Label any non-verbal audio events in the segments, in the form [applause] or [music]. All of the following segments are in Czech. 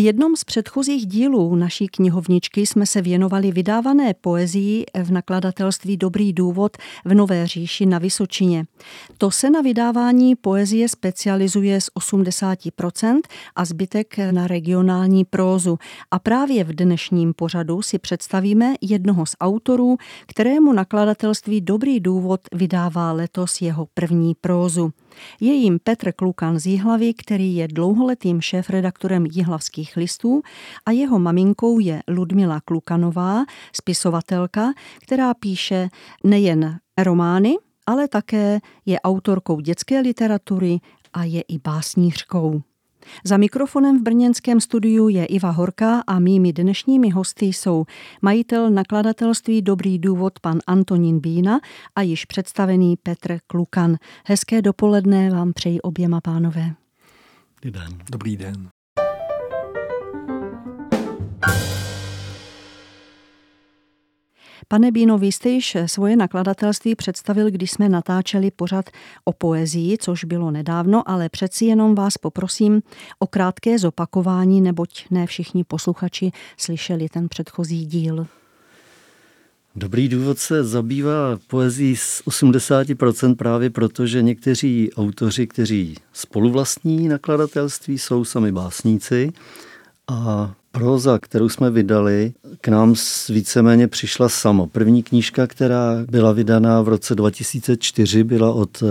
V jednom z předchozích dílů naší knihovničky jsme se věnovali vydávané poezii v nakladatelství Dobrý důvod v Nové říši na Vysočině. To se na vydávání poezie specializuje z 80% a zbytek na regionální prózu. A právě v dnešním pořadu si představíme jednoho z autorů, kterému nakladatelství Dobrý důvod vydává letos jeho první prózu. Je jim Petr Klukan z Jihlavy, který je dlouholetým šéfredaktorem Jihlavských listů a jeho maminkou je Ludmila Klukanová, spisovatelka, která píše nejen romány, ale také je autorkou dětské literatury a je i básnířkou. Za mikrofonem v brněnském studiu je Iva Horka a mými dnešními hosty jsou majitel nakladatelství Dobrý důvod pan Antonín Bína a již představený Petr Klukan. Hezké dopoledne vám přeji oběma pánové. Dobrý den. Dobrý den. Pane Bíno, vy jste již svoje nakladatelství představil, když jsme natáčeli pořad o poezii, což bylo nedávno, ale přeci jenom vás poprosím o krátké zopakování, neboť ne všichni posluchači slyšeli ten předchozí díl. Dobrý důvod se zabývá poezí z 80% právě proto, že někteří autoři, kteří spoluvlastní nakladatelství, jsou sami básníci a Proza, kterou jsme vydali, k nám víceméně přišla samo. První knížka, která byla vydaná v roce 2004, byla od eh,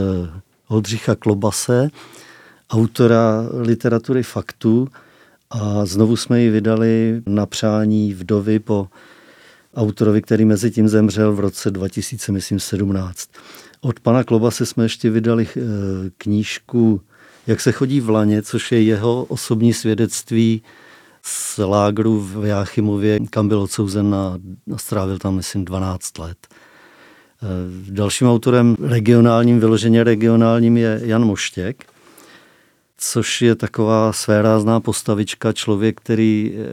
Oldřicha Klobase, autora literatury faktů a znovu jsme ji vydali na přání vdovy po autorovi, který mezi tím zemřel v roce 2017. Od pana Klobase jsme ještě vydali eh, knížku Jak se chodí v laně, což je jeho osobní svědectví z lágru v Jáchymově, kam byl odsouzen a strávil tam, myslím, 12 let. Eh, dalším autorem regionálním, vyloženě regionálním je Jan Moštěk, což je taková svérázná postavička, člověk, který eh,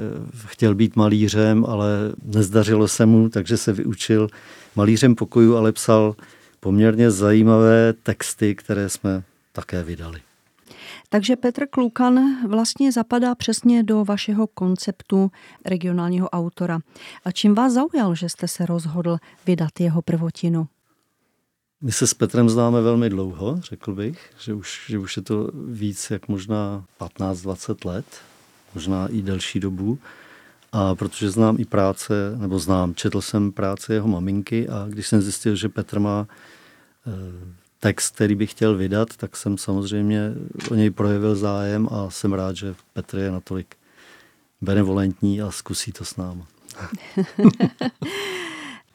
chtěl být malířem, ale nezdařilo se mu, takže se vyučil malířem pokoju, ale psal poměrně zajímavé texty, které jsme také vydali. Takže Petr Klukan vlastně zapadá přesně do vašeho konceptu regionálního autora. A čím vás zaujal, že jste se rozhodl vydat jeho prvotinu? My se s Petrem známe velmi dlouho, řekl bych, že už, že už je to víc jak možná 15-20 let, možná i delší dobu. A protože znám i práce, nebo znám, četl jsem práce jeho maminky a když jsem zjistil, že Petr má eh, text, který bych chtěl vydat, tak jsem samozřejmě o něj projevil zájem a jsem rád, že Petr je natolik benevolentní a zkusí to s námi.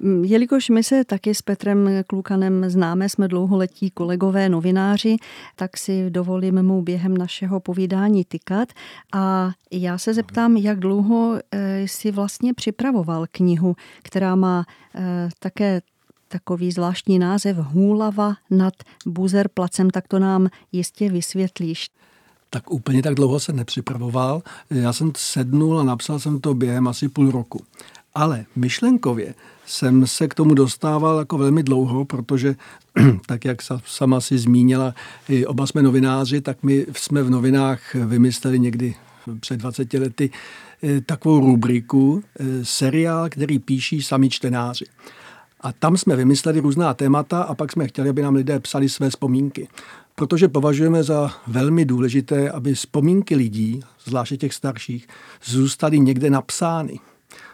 [laughs] Jelikož my se taky s Petrem Klukanem známe, jsme dlouholetí kolegové novináři, tak si dovolím mu během našeho povídání tykat. A já se zeptám, jak dlouho eh, si vlastně připravoval knihu, která má eh, také takový zvláštní název Hůlava nad Buzer placem, tak to nám jistě vysvětlíš. Tak úplně tak dlouho se nepřipravoval. Já jsem sednul a napsal jsem to během asi půl roku. Ale myšlenkově jsem se k tomu dostával jako velmi dlouho, protože [clears throat] tak, jak sama si zmínila, oba jsme novináři, tak my jsme v novinách vymysleli někdy před 20 lety eh, takovou rubriku, eh, seriál, který píší sami čtenáři. A tam jsme vymysleli různá témata a pak jsme chtěli, aby nám lidé psali své vzpomínky. Protože považujeme za velmi důležité, aby vzpomínky lidí, zvláště těch starších, zůstaly někde napsány.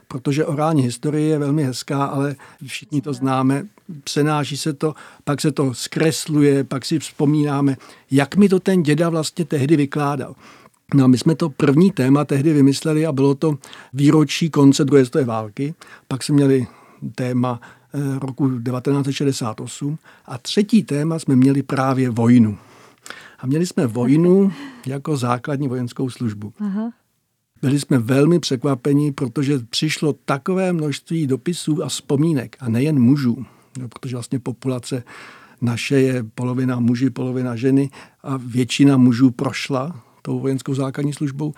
Protože orální historie je velmi hezká, ale všichni to známe, přenáší se to, pak se to zkresluje, pak si vzpomínáme, jak mi to ten děda vlastně tehdy vykládal. No a my jsme to první téma tehdy vymysleli a bylo to výročí konce druhé světové války. Pak jsme měli téma roku 1968 a třetí téma jsme měli právě vojnu. A měli jsme vojnu jako základní vojenskou službu. Aha. Byli jsme velmi překvapeni, protože přišlo takové množství dopisů a vzpomínek, a nejen mužů, no, protože vlastně populace naše je polovina muži, polovina ženy a většina mužů prošla tou vojenskou základní službou,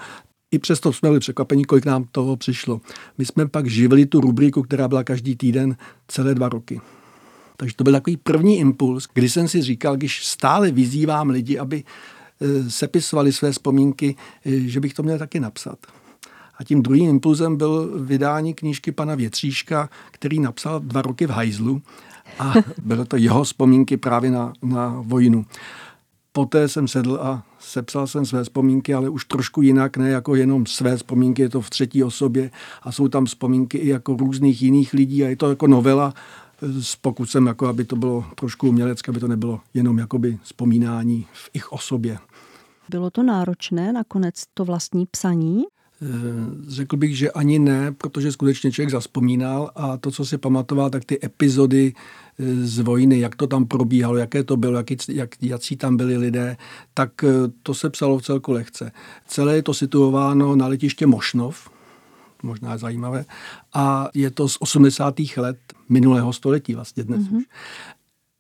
i přesto jsme byli překvapeni, kolik nám toho přišlo. My jsme pak živili tu rubriku, která byla každý týden celé dva roky. Takže to byl takový první impuls, kdy jsem si říkal, když stále vyzývám lidi, aby e, sepisovali své vzpomínky, e, že bych to měl taky napsat. A tím druhým impulzem byl vydání knížky pana Větříška, který napsal dva roky v hajzlu a [laughs] byly to jeho vzpomínky právě na, na vojnu. Poté jsem sedl a sepsal jsem své vzpomínky, ale už trošku jinak, ne jako jenom své vzpomínky, je to v třetí osobě a jsou tam vzpomínky i jako různých jiných lidí a je to jako novela s pokusem, jako aby to bylo trošku umělecké, aby to nebylo jenom jakoby vzpomínání v ich osobě. Bylo to náročné nakonec to vlastní psaní? Eh, řekl bych, že ani ne, protože skutečně člověk zaspomínal a to, co si pamatoval, tak ty epizody eh, z vojny, jak to tam probíhalo, jaké to bylo, jaký, jak, jaký tam byli lidé, tak eh, to se psalo v celku lehce. Celé je to situováno na letiště Mošnov, možná zajímavé, a je to z 80. let minulého století vlastně dnes mm-hmm. už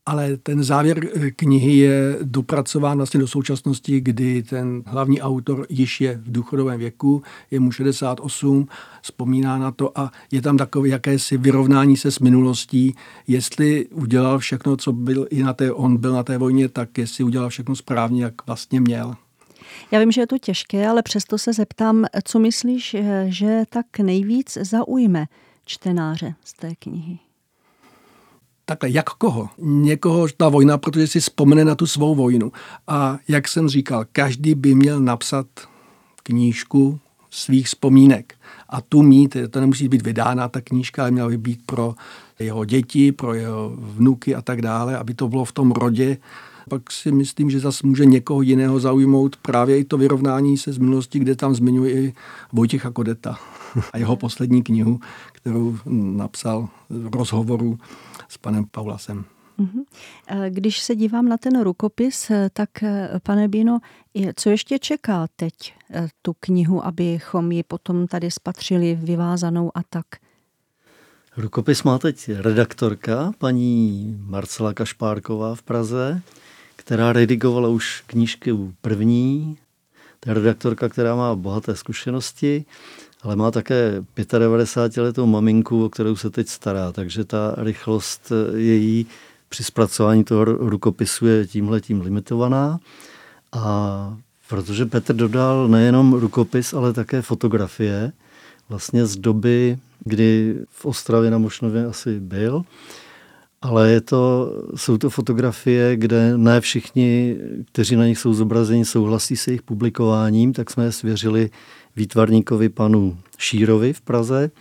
ale ten závěr eh, knihy je dopracován vlastně do současnosti, kdy ten hlavní autor již je v důchodovém věku, je mu 68, vzpomíná na to a je tam takové jakési vyrovnání se s minulostí, jestli udělal všechno, co byl i na té, on byl na té vojně, tak jestli udělal všechno správně, jak vlastně měl. Já vím, že je to těžké, ale přesto se zeptám, co myslíš, eh, že tak nejvíc zaujme čtenáře z té knihy? Takhle, jak koho? Někoho ta vojna, protože si vzpomene na tu svou vojnu. A jak jsem říkal, každý by měl napsat knížku svých vzpomínek. A tu mít, to nemusí být vydána ta knížka, ale měla by být pro jeho děti, pro jeho vnuky a tak dále, aby to bylo v tom rodě. Pak si myslím, že zase může někoho jiného zaujmout právě i to vyrovnání se z minulosti, kde tam zmiňuje i Vojtěcha Kodeta [laughs] a jeho poslední knihu, kterou napsal v rozhovoru s panem Paulasem. Mhm. Když se dívám na ten rukopis, tak pane Bino, co ještě čeká teď tu knihu, abychom ji potom tady spatřili vyvázanou a tak? Rukopis má teď redaktorka, paní Marcela Kašpárková v Praze, která redigovala už knížky první. To je redaktorka, která má bohaté zkušenosti ale má také 95-letou maminku, o kterou se teď stará, takže ta rychlost její při zpracování toho rukopisu je tímhle tím limitovaná. A protože Petr dodal nejenom rukopis, ale také fotografie, vlastně z doby, kdy v Ostravě na Mošnově asi byl, ale je to, jsou to fotografie, kde ne všichni, kteří na nich jsou zobrazeni, souhlasí se jejich publikováním, tak jsme je svěřili výtvarníkovi panu Šírovi v Praze,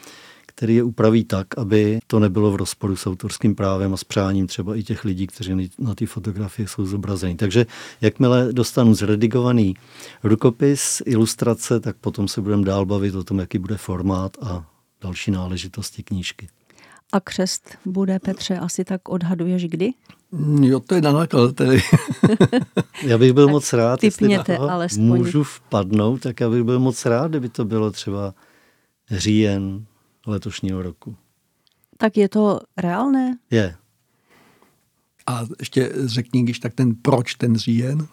který je upraví tak, aby to nebylo v rozporu s autorským právem a s přáním třeba i těch lidí, kteří na té fotografii jsou zobrazeni. Takže jakmile dostanu zredigovaný rukopis, ilustrace, tak potom se budeme dál bavit o tom, jaký bude formát a další náležitosti knížky. A křest bude, Petře, asi tak odhaduješ kdy? Jo, to je na nakladateli. [laughs] já bych byl moc rád, Typněte, jestli alespoň. můžu vpadnout, tak já bych byl moc rád, kdyby to bylo třeba říjen letošního roku. Tak je to reálné? Je. A ještě řekni, když tak ten proč ten říjen?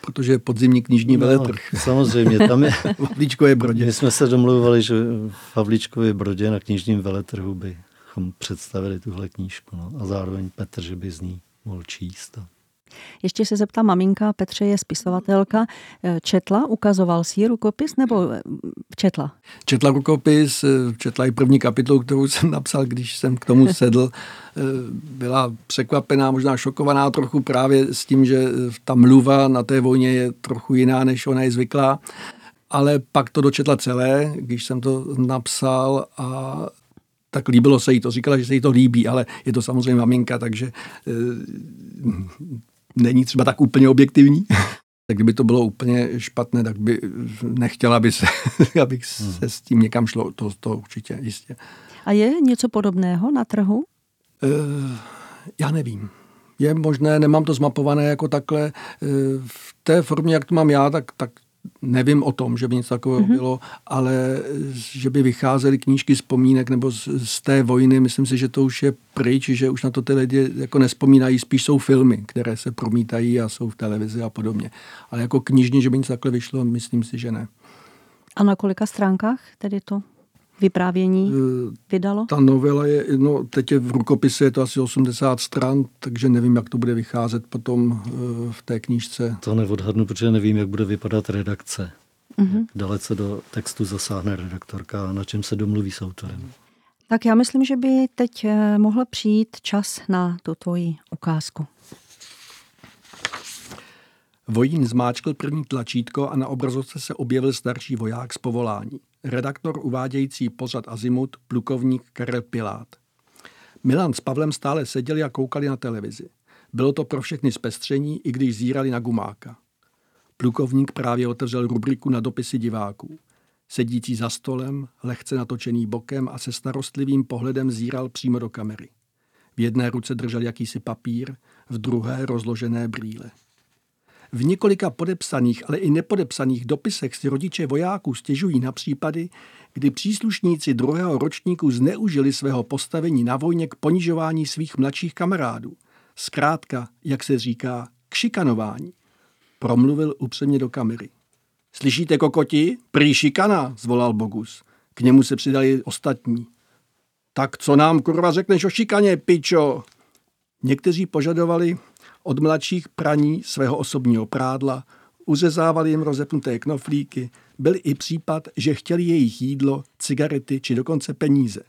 Protože je podzimní knižní no, veletrh. [laughs] Samozřejmě, tam je... v Havlíčkově Brodě. My jsme se domluvali, že v Havlíčkově Brodě na knižním veletrhu bychom představili tuhle knížku. No. A zároveň Petr, že by z ní mohl číst. A ještě se zeptá maminka, Petře je spisovatelka, eh, četla, ukazoval si rukopis nebo eh, četla? Četla rukopis, eh, četla i první kapitolu, kterou jsem napsal, když jsem k tomu sedl. Byla překvapená, možná šokovaná trochu právě s tím, že ta mluva na té vojně je trochu jiná, než ona je zvyklá. Ale pak to dočetla celé, když jsem to napsal a tak líbilo se jí to. Říkala, že se jí to líbí, ale je to samozřejmě maminka, takže není třeba tak úplně objektivní. [laughs] tak kdyby to bylo úplně špatné, tak by nechtěla, aby se, [laughs] abych hmm. se s tím někam šlo. To, to určitě, jistě. A je něco podobného na trhu? Uh, já nevím. Je možné, nemám to zmapované jako takhle. Uh, v té formě, jak to mám já, tak, tak nevím o tom, že by něco takového mm-hmm. bylo, ale že by vycházely knížky vzpomínek nebo z, z té vojny, myslím si, že to už je pryč, že už na to ty lidi jako nespomínají, spíš jsou filmy, které se promítají a jsou v televizi a podobně. Ale jako knižně, že by něco takhle vyšlo, myslím si, že ne. A na kolika stránkách tedy to vyprávění eh, vydalo? Ta novela je, no teď je v rukopise, je to asi 80 stran, takže nevím, jak to bude vycházet potom eh, v té knížce. To neodhadnu, protože nevím, jak bude vypadat redakce. Mm-hmm. Dalece do textu zasáhne redaktorka, na čem se domluví s autorem. Tak já myslím, že by teď eh, mohl přijít čas na tu tvoji ukázku. Vojín zmáčkl první tlačítko a na obrazovce se objevil starší voják z povolání. Redaktor uvádějící pořad Azimut, plukovník Karel Pilát. Milan s Pavlem stále seděli a koukali na televizi. Bylo to pro všechny zpestření, i když zírali na gumáka. Plukovník právě otevřel rubriku na dopisy diváků. Sedící za stolem, lehce natočený bokem a se starostlivým pohledem zíral přímo do kamery. V jedné ruce držel jakýsi papír, v druhé rozložené brýle. V několika podepsaných, ale i nepodepsaných dopisech si rodiče vojáků stěžují na případy, kdy příslušníci druhého ročníku zneužili svého postavení na vojně k ponižování svých mladších kamarádů. Zkrátka, jak se říká, k šikanování. Promluvil upřemně do kamery. Slyšíte, kokoti? Prý šikana, zvolal Bogus. K němu se přidali ostatní. Tak co nám kurva řekneš o šikaně, pičo? Někteří požadovali od mladších praní svého osobního prádla, uřezávali jim rozepnuté knoflíky, byl i případ, že chtěli jejich jídlo, cigarety či dokonce peníze.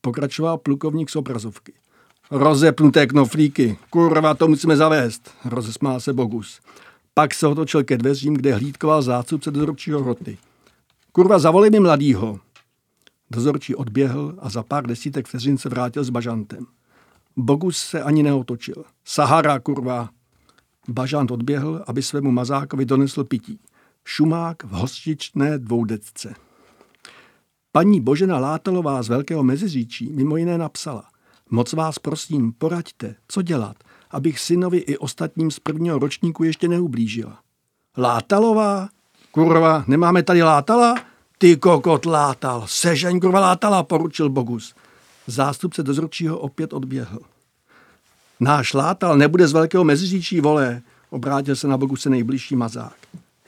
Pokračoval plukovník z obrazovky. Rozepnuté knoflíky, kurva, to musíme zavést, rozesmál se Bogus. Pak se otočil ke dveřím, kde hlídkoval zástupce dozorčího roty. Kurva, zavolej mi mladýho. Dozorčí odběhl a za pár desítek vteřin se vrátil s bažantem. Bogus se ani neotočil. Sahara, kurva. Bažant odběhl, aby svému mazákovi donesl pití. Šumák v hostičné dvoudecce. Paní Božena Látalová z Velkého Meziříčí mimo jiné napsala. Moc vás prosím, poraďte, co dělat, abych synovi i ostatním z prvního ročníku ještě neublížila. Látalová? Kurva, nemáme tady látala? Ty kokot látal, sežeň kurva látala, poručil Bogus. Zástupce dozorčího opět odběhl. Náš látal nebude z velkého meziříčí, vole, obrátil se na se nejbližší mazák.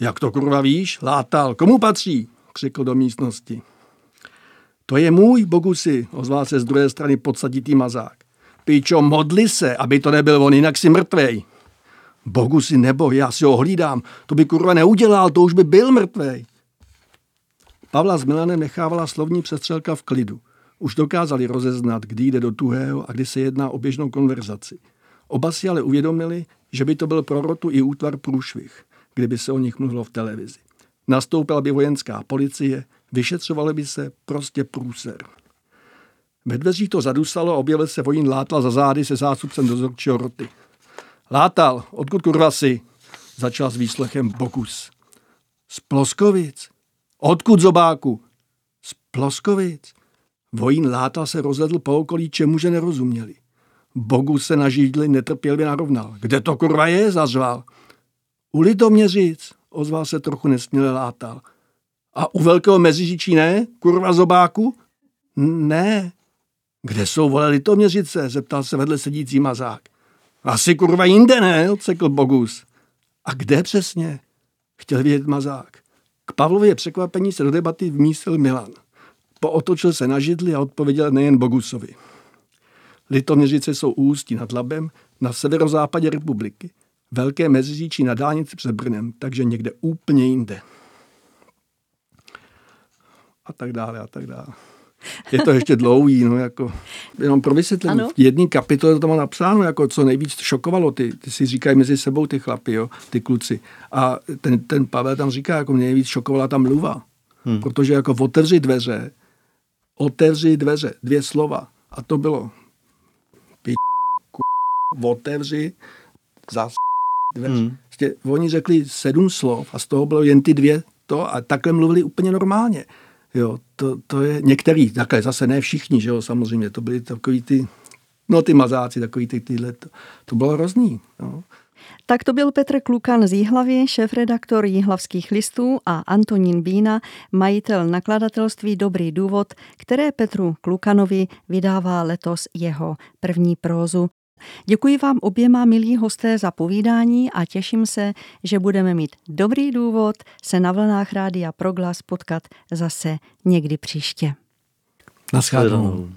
Jak to kurva víš? Látal. Komu patří? křikl do místnosti. To je můj, Bogusi, ozval se z druhé strany podsaditý mazák. Pičo, modli se, aby to nebyl on, jinak si mrtvej. Bogusi, nebo já si ho hlídám. To by kurva neudělal, to už by byl mrtvej. Pavla s Milanem nechávala slovní přestřelka v klidu. Už dokázali rozeznat, kdy jde do tuhého a kdy se jedná o běžnou konverzaci. Oba si ale uvědomili, že by to byl pro rotu i útvar průšvih, kdyby se o nich mluvilo v televizi. Nastoupila by vojenská policie, vyšetřovali by se prostě průser. Ve dveřích to zadusalo a objevil se vojín Látal za zády se zástupcem dozorčího roty. Látal, odkud kurva si? Začal s výslechem Bokus. Z Ploskovic. Odkud zobáku? Z Ploskovic. Vojín Láta se rozvedl po okolí, čemuže nerozuměli. Bogu se na žídli netrpělivě narovnal. Kde to kurva je? zařval. U Litoměřic, ozval se trochu nesměle Látal. A u Velkého Meziříčí ne? Kurva zobáku? Ne. Kde jsou vole Litoměřice? zeptal se vedle sedící mazák. Asi kurva jinde ne, odsekl Bogus. A kde přesně? Chtěl vědět mazák. K Pavlově překvapení se do debaty vmísil Milan. Pootočil se na židli a odpověděl nejen Bogusovi. Litoměřice jsou ústí nad Labem na severozápadě republiky. Velké meziříčí na dálnici před Brnem, takže někde úplně jinde. A tak dále, a tak dále. Je to ještě dlouhý, no jako, jenom pro vysvětlení. V jedné kapitole to má napsáno, jako co nejvíc šokovalo, ty, ty si říkají mezi sebou ty chlapy, jo, ty kluci. A ten, ten Pavel tam říká, jako mě nejvíc šokovala ta mluva. Hmm. Protože jako otevři dveře, otevři dveře, dvě slova. A to bylo p***, otevři, zas dveře. Hmm. Vlastně, oni řekli sedm slov a z toho bylo jen ty dvě to a takhle mluvili úplně normálně. Jo, to, to je některý, takhle zase ne všichni, že jo, samozřejmě, to byly takový ty, no ty mazáci, takový ty tyhle, to, to bylo hrozný. No. Tak to byl Petr Klukan z Jihlavy, šéf-redaktor Jihlavských listů a Antonín Bína, majitel nakladatelství Dobrý důvod, které Petru Klukanovi vydává letos jeho první prózu. Děkuji vám oběma, milí hosté, za povídání a těším se, že budeme mít dobrý důvod se na vlnách Rádia Proglas potkat zase někdy příště. Naschledanou.